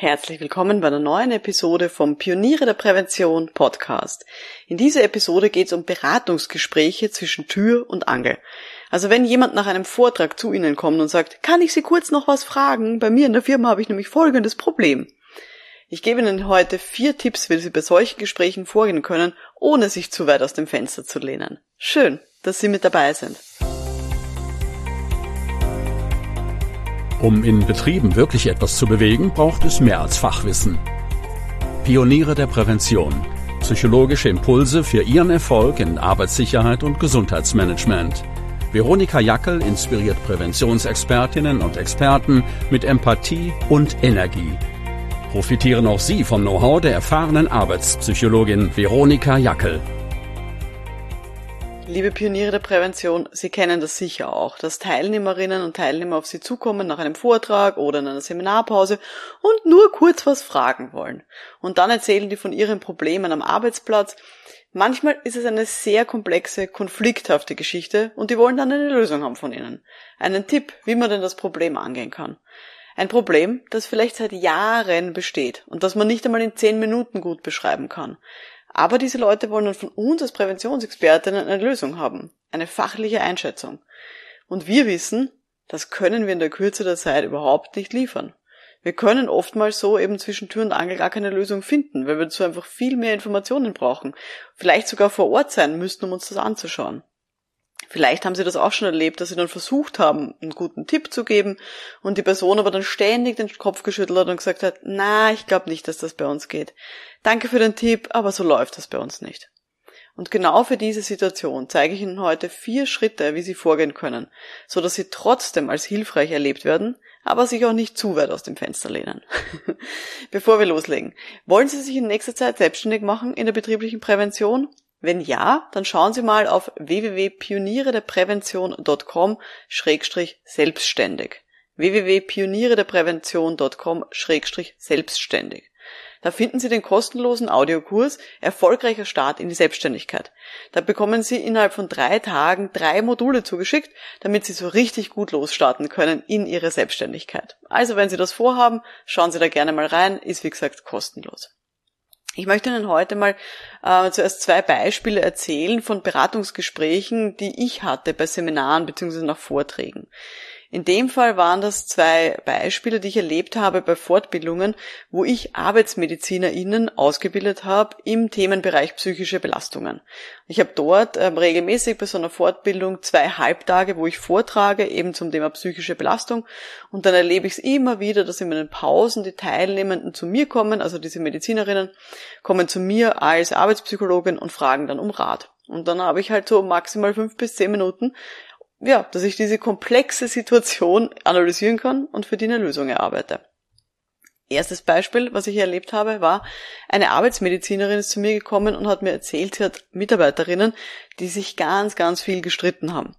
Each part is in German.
Herzlich willkommen bei einer neuen Episode vom Pioniere der Prävention Podcast. In dieser Episode geht es um Beratungsgespräche zwischen Tür und Angel. Also wenn jemand nach einem Vortrag zu Ihnen kommt und sagt, kann ich Sie kurz noch was fragen? Bei mir in der Firma habe ich nämlich folgendes Problem. Ich gebe Ihnen heute vier Tipps, wie Sie bei solchen Gesprächen vorgehen können, ohne sich zu weit aus dem Fenster zu lehnen. Schön, dass Sie mit dabei sind. Um in Betrieben wirklich etwas zu bewegen, braucht es mehr als Fachwissen. Pioniere der Prävention. Psychologische Impulse für Ihren Erfolg in Arbeitssicherheit und Gesundheitsmanagement. Veronika Jackel inspiriert Präventionsexpertinnen und Experten mit Empathie und Energie. Profitieren auch Sie vom Know-how der erfahrenen Arbeitspsychologin Veronika Jackel. Liebe Pioniere der Prävention, Sie kennen das sicher auch, dass Teilnehmerinnen und Teilnehmer auf Sie zukommen nach einem Vortrag oder in einer Seminarpause und nur kurz was fragen wollen. Und dann erzählen die von ihren Problemen am Arbeitsplatz. Manchmal ist es eine sehr komplexe, konflikthafte Geschichte und die wollen dann eine Lösung haben von Ihnen. Einen Tipp, wie man denn das Problem angehen kann. Ein Problem, das vielleicht seit Jahren besteht und das man nicht einmal in zehn Minuten gut beschreiben kann. Aber diese Leute wollen dann von uns als Präventionsexpertinnen eine Lösung haben, eine fachliche Einschätzung. Und wir wissen, das können wir in der Kürze der Zeit überhaupt nicht liefern. Wir können oftmals so eben zwischen Tür und Angel gar keine Lösung finden, weil wir dazu einfach viel mehr Informationen brauchen. Vielleicht sogar vor Ort sein müssten, um uns das anzuschauen. Vielleicht haben Sie das auch schon erlebt, dass Sie dann versucht haben, einen guten Tipp zu geben und die Person aber dann ständig den Kopf geschüttelt hat und gesagt hat, na, ich glaube nicht, dass das bei uns geht. Danke für den Tipp, aber so läuft das bei uns nicht. Und genau für diese Situation zeige ich Ihnen heute vier Schritte, wie Sie vorgehen können, so dass Sie trotzdem als hilfreich erlebt werden, aber sich auch nicht zu weit aus dem Fenster lehnen. Bevor wir loslegen, wollen Sie sich in nächster Zeit selbstständig machen in der betrieblichen Prävention? Wenn ja, dann schauen Sie mal auf www.pionierederprävention.com-selbstständig. www.pionierederprävention.com-selbstständig. Da finden Sie den kostenlosen Audiokurs Erfolgreicher Start in die Selbstständigkeit. Da bekommen Sie innerhalb von drei Tagen drei Module zugeschickt, damit Sie so richtig gut losstarten können in Ihre Selbstständigkeit. Also wenn Sie das vorhaben, schauen Sie da gerne mal rein, ist wie gesagt kostenlos. Ich möchte Ihnen heute mal äh, zuerst zwei Beispiele erzählen von Beratungsgesprächen, die ich hatte bei Seminaren bzw. nach Vorträgen. In dem Fall waren das zwei Beispiele, die ich erlebt habe bei Fortbildungen, wo ich ArbeitsmedizinerInnen ausgebildet habe im Themenbereich psychische Belastungen. Ich habe dort ähm, regelmäßig bei so einer Fortbildung zwei Halbtage, wo ich vortrage, eben zum Thema psychische Belastung. Und dann erlebe ich es immer wieder, dass in meinen Pausen die Teilnehmenden zu mir kommen, also diese Medizinerinnen, kommen zu mir als Arbeitspsychologin und fragen dann um Rat. Und dann habe ich halt so maximal fünf bis zehn Minuten, ja, dass ich diese komplexe Situation analysieren kann und für die eine Lösung erarbeite. Erstes Beispiel, was ich erlebt habe, war, eine Arbeitsmedizinerin ist zu mir gekommen und hat mir erzählt, sie hat Mitarbeiterinnen, die sich ganz, ganz viel gestritten haben.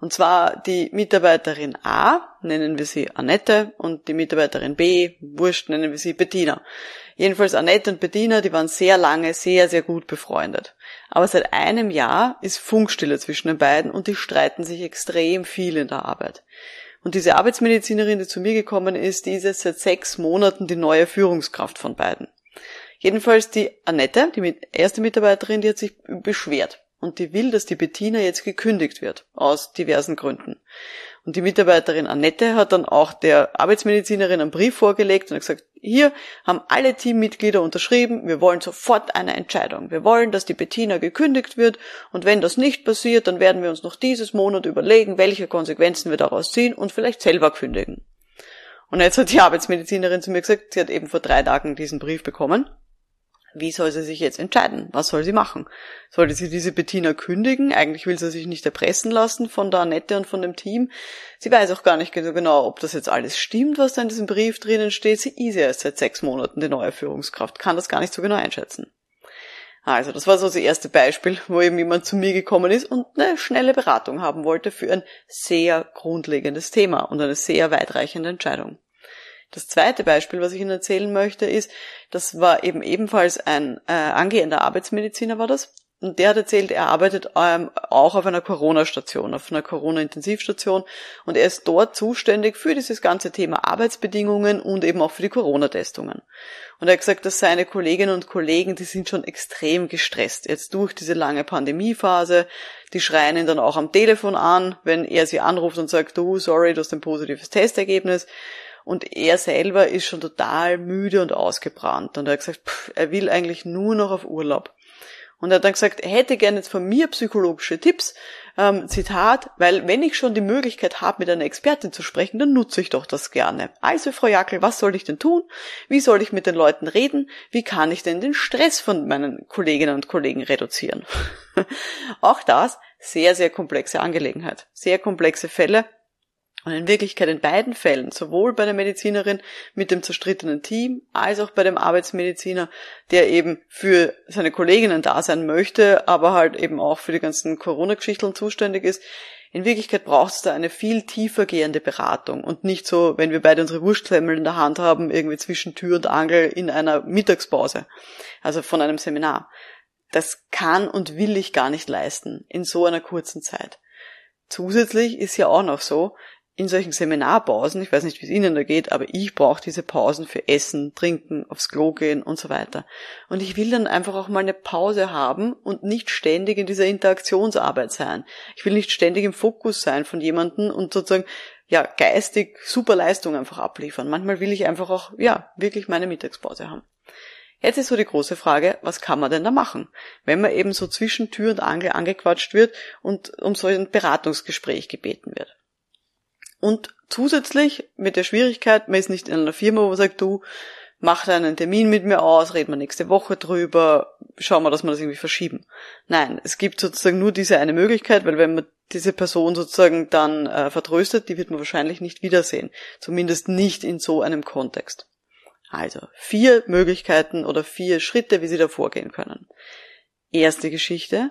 Und zwar die Mitarbeiterin A, nennen wir sie Annette, und die Mitarbeiterin B, Wurscht, nennen wir sie Bettina. Jedenfalls Annette und Bettina, die waren sehr lange, sehr, sehr gut befreundet. Aber seit einem Jahr ist Funkstille zwischen den beiden und die streiten sich extrem viel in der Arbeit. Und diese Arbeitsmedizinerin, die zu mir gekommen ist, die ist jetzt seit sechs Monaten die neue Führungskraft von beiden. Jedenfalls die Annette, die erste Mitarbeiterin, die hat sich beschwert und die will, dass die Bettina jetzt gekündigt wird, aus diversen Gründen. Und die Mitarbeiterin Annette hat dann auch der Arbeitsmedizinerin einen Brief vorgelegt und hat gesagt, hier haben alle Teammitglieder unterschrieben, wir wollen sofort eine Entscheidung. Wir wollen, dass die Bettina gekündigt wird und wenn das nicht passiert, dann werden wir uns noch dieses Monat überlegen, welche Konsequenzen wir daraus ziehen und vielleicht selber kündigen. Und jetzt hat die Arbeitsmedizinerin zu mir gesagt, sie hat eben vor drei Tagen diesen Brief bekommen wie soll sie sich jetzt entscheiden? Was soll sie machen? Sollte sie diese Bettina kündigen? Eigentlich will sie sich nicht erpressen lassen von der Annette und von dem Team. Sie weiß auch gar nicht genau, ob das jetzt alles stimmt, was da in diesem Brief drinnen steht. Sie ist ja erst seit sechs Monaten die neue Führungskraft, kann das gar nicht so genau einschätzen. Also, das war so das erste Beispiel, wo eben jemand zu mir gekommen ist und eine schnelle Beratung haben wollte für ein sehr grundlegendes Thema und eine sehr weitreichende Entscheidung. Das zweite Beispiel, was ich Ihnen erzählen möchte, ist, das war eben ebenfalls ein äh, angehender Arbeitsmediziner war das. Und der hat erzählt, er arbeitet ähm, auch auf einer Corona-Station, auf einer Corona-Intensivstation. Und er ist dort zuständig für dieses ganze Thema Arbeitsbedingungen und eben auch für die Corona-Testungen. Und er hat gesagt, dass seine Kolleginnen und Kollegen, die sind schon extrem gestresst. Jetzt durch diese lange Pandemiephase. Die schreien ihn dann auch am Telefon an, wenn er sie anruft und sagt, du, sorry, du hast ein positives Testergebnis. Und er selber ist schon total müde und ausgebrannt. Und er hat gesagt, pff, er will eigentlich nur noch auf Urlaub. Und er hat dann gesagt, er hätte gerne jetzt von mir psychologische Tipps, ähm, Zitat, weil wenn ich schon die Möglichkeit habe, mit einer Expertin zu sprechen, dann nutze ich doch das gerne. Also, Frau Jackel, was soll ich denn tun? Wie soll ich mit den Leuten reden? Wie kann ich denn den Stress von meinen Kolleginnen und Kollegen reduzieren? Auch das sehr, sehr komplexe Angelegenheit. Sehr komplexe Fälle und in Wirklichkeit in beiden Fällen, sowohl bei der Medizinerin mit dem zerstrittenen Team, als auch bei dem Arbeitsmediziner, der eben für seine Kolleginnen da sein möchte, aber halt eben auch für die ganzen Corona-Geschichten zuständig ist, in Wirklichkeit braucht es da eine viel tiefer gehende Beratung und nicht so, wenn wir beide unsere Wurstsemmeln in der Hand haben, irgendwie zwischen Tür und Angel in einer Mittagspause, also von einem Seminar. Das kann und will ich gar nicht leisten in so einer kurzen Zeit. Zusätzlich ist ja auch noch so, in solchen Seminarpausen, ich weiß nicht, wie es Ihnen da geht, aber ich brauche diese Pausen für Essen, Trinken, aufs Klo gehen und so weiter. Und ich will dann einfach auch mal eine Pause haben und nicht ständig in dieser Interaktionsarbeit sein. Ich will nicht ständig im Fokus sein von jemandem und sozusagen ja geistig super Leistung einfach abliefern. Manchmal will ich einfach auch ja wirklich meine Mittagspause haben. Jetzt ist so die große Frage, was kann man denn da machen, wenn man eben so zwischen Tür und Angel angequatscht wird und um so ein Beratungsgespräch gebeten wird. Und zusätzlich mit der Schwierigkeit, man ist nicht in einer Firma, wo man sagt, du, mach einen Termin mit mir aus, reden wir nächste Woche drüber, schauen wir, dass wir das irgendwie verschieben. Nein, es gibt sozusagen nur diese eine Möglichkeit, weil wenn man diese Person sozusagen dann äh, vertröstet, die wird man wahrscheinlich nicht wiedersehen. Zumindest nicht in so einem Kontext. Also, vier Möglichkeiten oder vier Schritte, wie Sie da vorgehen können. Erste Geschichte.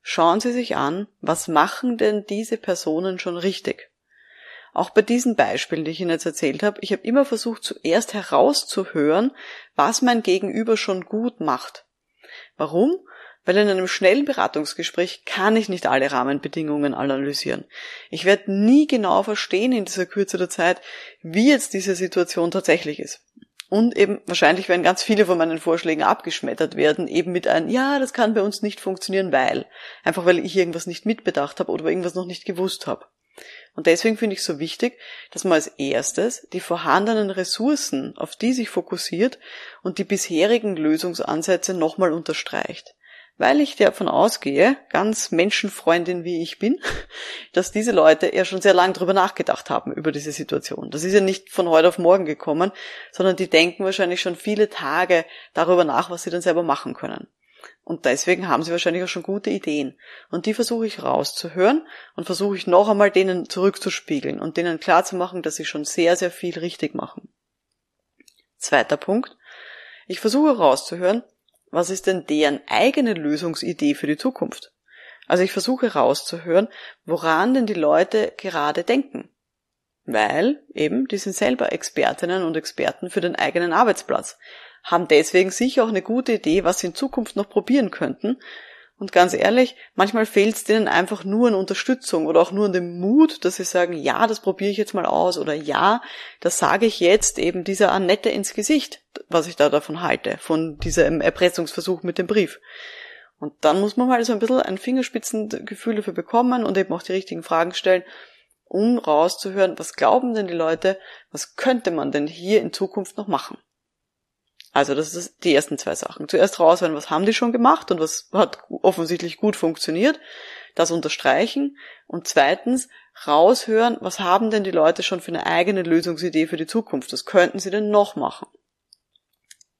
Schauen Sie sich an, was machen denn diese Personen schon richtig? Auch bei diesen Beispielen, die ich Ihnen jetzt erzählt habe, ich habe immer versucht, zuerst herauszuhören, was mein Gegenüber schon gut macht. Warum? Weil in einem schnellen Beratungsgespräch kann ich nicht alle Rahmenbedingungen analysieren. Ich werde nie genau verstehen in dieser Kürze der Zeit, wie jetzt diese Situation tatsächlich ist. Und eben wahrscheinlich werden ganz viele von meinen Vorschlägen abgeschmettert werden, eben mit einem, ja, das kann bei uns nicht funktionieren, weil. Einfach weil ich irgendwas nicht mitbedacht habe oder irgendwas noch nicht gewusst habe. Und deswegen finde ich so wichtig, dass man als erstes die vorhandenen Ressourcen, auf die sich fokussiert und die bisherigen Lösungsansätze nochmal unterstreicht. Weil ich davon ausgehe, ganz Menschenfreundin wie ich bin, dass diese Leute ja schon sehr lange drüber nachgedacht haben über diese Situation. Das ist ja nicht von heute auf morgen gekommen, sondern die denken wahrscheinlich schon viele Tage darüber nach, was sie dann selber machen können. Und deswegen haben sie wahrscheinlich auch schon gute Ideen. Und die versuche ich rauszuhören und versuche ich noch einmal denen zurückzuspiegeln und denen klarzumachen, dass sie schon sehr, sehr viel richtig machen. Zweiter Punkt. Ich versuche rauszuhören, was ist denn deren eigene Lösungsidee für die Zukunft? Also ich versuche rauszuhören, woran denn die Leute gerade denken. Weil eben, die sind selber Expertinnen und Experten für den eigenen Arbeitsplatz haben deswegen sicher auch eine gute Idee, was sie in Zukunft noch probieren könnten. Und ganz ehrlich, manchmal fehlt es denen einfach nur an Unterstützung oder auch nur an dem Mut, dass sie sagen, ja, das probiere ich jetzt mal aus oder ja, das sage ich jetzt eben dieser Annette ins Gesicht, was ich da davon halte, von diesem Erpressungsversuch mit dem Brief. Und dann muss man mal so ein bisschen ein Fingerspitzengefühl dafür bekommen und eben auch die richtigen Fragen stellen, um rauszuhören, was glauben denn die Leute, was könnte man denn hier in Zukunft noch machen. Also das ist die ersten zwei Sachen. Zuerst rausfinden, was haben die schon gemacht und was hat offensichtlich gut funktioniert, das unterstreichen und zweitens raushören, was haben denn die Leute schon für eine eigene Lösungsidee für die Zukunft, was könnten sie denn noch machen.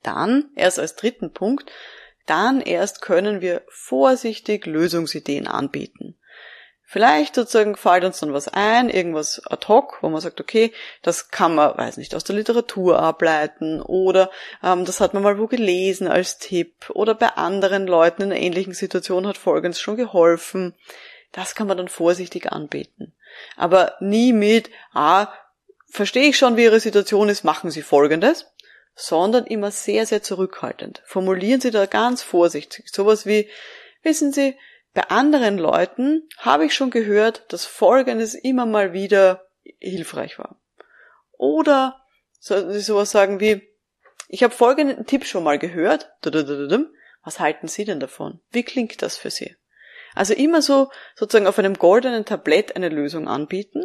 Dann, erst als dritten Punkt, dann erst können wir vorsichtig Lösungsideen anbieten. Vielleicht sozusagen fällt uns dann was ein, irgendwas ad hoc, wo man sagt, okay, das kann man, weiß nicht, aus der Literatur ableiten oder ähm, das hat man mal wo gelesen als Tipp oder bei anderen Leuten in einer ähnlichen Situation hat Folgendes schon geholfen. Das kann man dann vorsichtig anbieten. Aber nie mit, ah, verstehe ich schon, wie Ihre Situation ist, machen Sie Folgendes, sondern immer sehr, sehr zurückhaltend. Formulieren Sie da ganz vorsichtig. Sowas wie, wissen Sie, bei anderen Leuten habe ich schon gehört, dass Folgendes immer mal wieder hilfreich war. Oder sollten Sie sowas sagen wie, ich habe folgenden Tipp schon mal gehört. Was halten Sie denn davon? Wie klingt das für Sie? Also immer so sozusagen auf einem goldenen Tablett eine Lösung anbieten,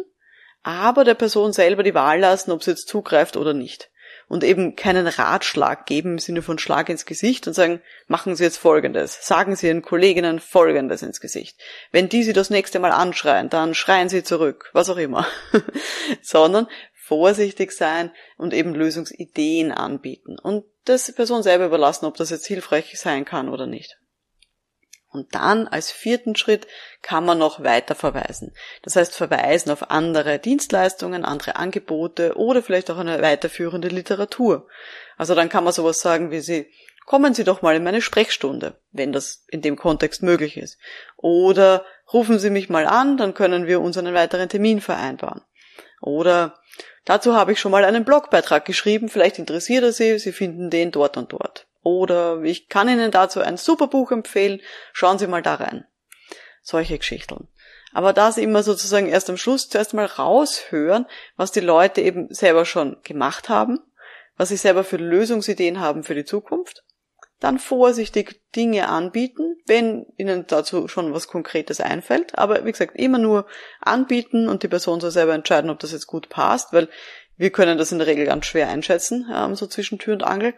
aber der Person selber die Wahl lassen, ob sie jetzt zugreift oder nicht und eben keinen Ratschlag geben im Sinne von Schlag ins Gesicht und sagen, machen Sie jetzt Folgendes, sagen Sie Ihren Kolleginnen Folgendes ins Gesicht. Wenn die Sie das nächste Mal anschreien, dann schreien Sie zurück, was auch immer. Sondern vorsichtig sein und eben Lösungsideen anbieten und das Person selber überlassen, ob das jetzt hilfreich sein kann oder nicht. Und dann als vierten Schritt kann man noch weiter verweisen. Das heißt verweisen auf andere Dienstleistungen, andere Angebote oder vielleicht auch eine weiterführende Literatur. Also dann kann man sowas sagen wie Sie, kommen Sie doch mal in meine Sprechstunde, wenn das in dem Kontext möglich ist. Oder rufen Sie mich mal an, dann können wir uns einen weiteren Termin vereinbaren. Oder dazu habe ich schon mal einen Blogbeitrag geschrieben, vielleicht interessiert er Sie, Sie finden den dort und dort. Oder ich kann Ihnen dazu ein super Buch empfehlen, schauen Sie mal da rein. Solche Geschichten. Aber da Sie immer sozusagen erst am Schluss zuerst mal raushören, was die Leute eben selber schon gemacht haben, was sie selber für Lösungsideen haben für die Zukunft, dann vorsichtig Dinge anbieten, wenn Ihnen dazu schon was Konkretes einfällt. Aber wie gesagt, immer nur anbieten und die Person soll selber entscheiden, ob das jetzt gut passt, weil wir können das in der Regel ganz schwer einschätzen, ähm, so zwischen Tür und Angel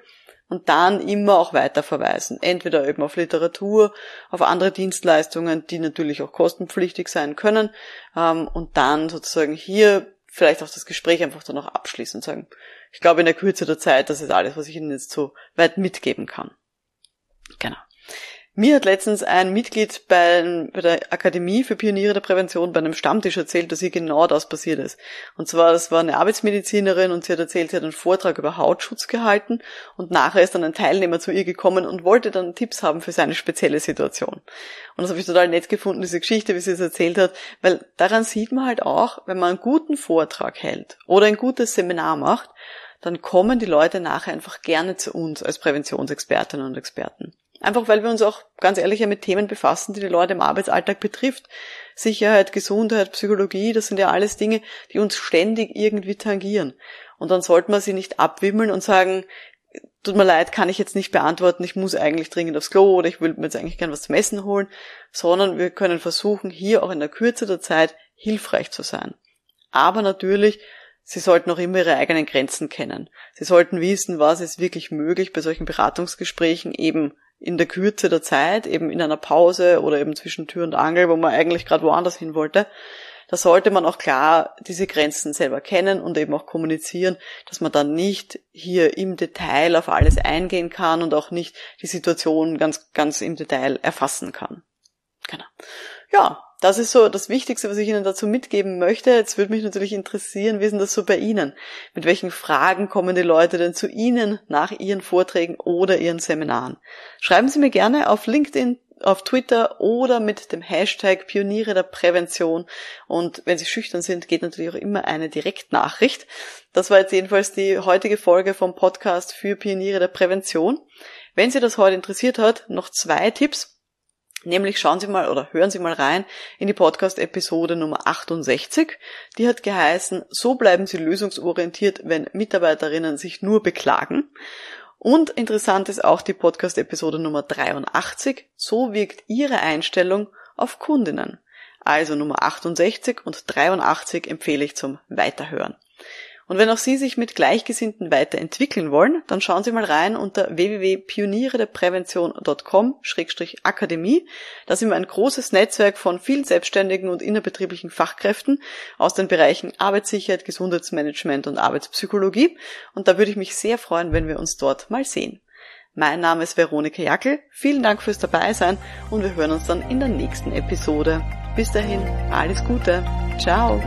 und dann immer auch weiter verweisen. Entweder eben auf Literatur, auf andere Dienstleistungen, die natürlich auch kostenpflichtig sein können, ähm, und dann sozusagen hier vielleicht auch das Gespräch einfach dann noch abschließen und sagen, ich glaube in der Kürze der Zeit, das ist alles, was ich Ihnen jetzt so weit mitgeben kann. Genau. Mir hat letztens ein Mitglied bei, bei, der Akademie für Pioniere der Prävention bei einem Stammtisch erzählt, dass ihr genau das passiert ist. Und zwar, das war eine Arbeitsmedizinerin und sie hat erzählt, sie hat einen Vortrag über Hautschutz gehalten und nachher ist dann ein Teilnehmer zu ihr gekommen und wollte dann Tipps haben für seine spezielle Situation. Und das habe ich total nett gefunden, diese Geschichte, wie sie es erzählt hat, weil daran sieht man halt auch, wenn man einen guten Vortrag hält oder ein gutes Seminar macht, dann kommen die Leute nachher einfach gerne zu uns als Präventionsexpertinnen und Experten. Einfach weil wir uns auch ganz ehrlich mit Themen befassen, die die Leute im Arbeitsalltag betrifft. Sicherheit, Gesundheit, Psychologie, das sind ja alles Dinge, die uns ständig irgendwie tangieren. Und dann sollte man sie nicht abwimmeln und sagen, tut mir leid, kann ich jetzt nicht beantworten, ich muss eigentlich dringend aufs Klo oder ich will mir jetzt eigentlich gern was zum Essen holen, sondern wir können versuchen, hier auch in der Kürze der Zeit hilfreich zu sein. Aber natürlich, Sie sollten auch immer Ihre eigenen Grenzen kennen. Sie sollten wissen, was ist wirklich möglich bei solchen Beratungsgesprächen eben in der Kürze der Zeit, eben in einer Pause oder eben zwischen Tür und Angel, wo man eigentlich gerade woanders hin wollte, da sollte man auch klar diese Grenzen selber kennen und eben auch kommunizieren, dass man dann nicht hier im Detail auf alles eingehen kann und auch nicht die Situation ganz, ganz im Detail erfassen kann. Genau. Ja, das ist so das Wichtigste, was ich Ihnen dazu mitgeben möchte. Jetzt würde mich natürlich interessieren, wie ist denn das so bei Ihnen? Mit welchen Fragen kommen die Leute denn zu Ihnen nach Ihren Vorträgen oder Ihren Seminaren? Schreiben Sie mir gerne auf LinkedIn, auf Twitter oder mit dem Hashtag Pioniere der Prävention. Und wenn Sie schüchtern sind, geht natürlich auch immer eine Direktnachricht. Das war jetzt jedenfalls die heutige Folge vom Podcast für Pioniere der Prävention. Wenn Sie das heute interessiert hat, noch zwei Tipps. Nämlich schauen Sie mal oder hören Sie mal rein in die Podcast-Episode Nummer 68. Die hat geheißen, so bleiben Sie lösungsorientiert, wenn Mitarbeiterinnen sich nur beklagen. Und interessant ist auch die Podcast-Episode Nummer 83, so wirkt Ihre Einstellung auf Kundinnen. Also Nummer 68 und 83 empfehle ich zum Weiterhören. Und wenn auch Sie sich mit Gleichgesinnten weiterentwickeln wollen, dann schauen Sie mal rein unter www.pionierederprävention.com-akademie. Da sind wir ein großes Netzwerk von vielen selbstständigen und innerbetrieblichen Fachkräften aus den Bereichen Arbeitssicherheit, Gesundheitsmanagement und Arbeitspsychologie. Und da würde ich mich sehr freuen, wenn wir uns dort mal sehen. Mein Name ist Veronika Jackel. Vielen Dank fürs Dabeisein und wir hören uns dann in der nächsten Episode. Bis dahin, alles Gute. Ciao.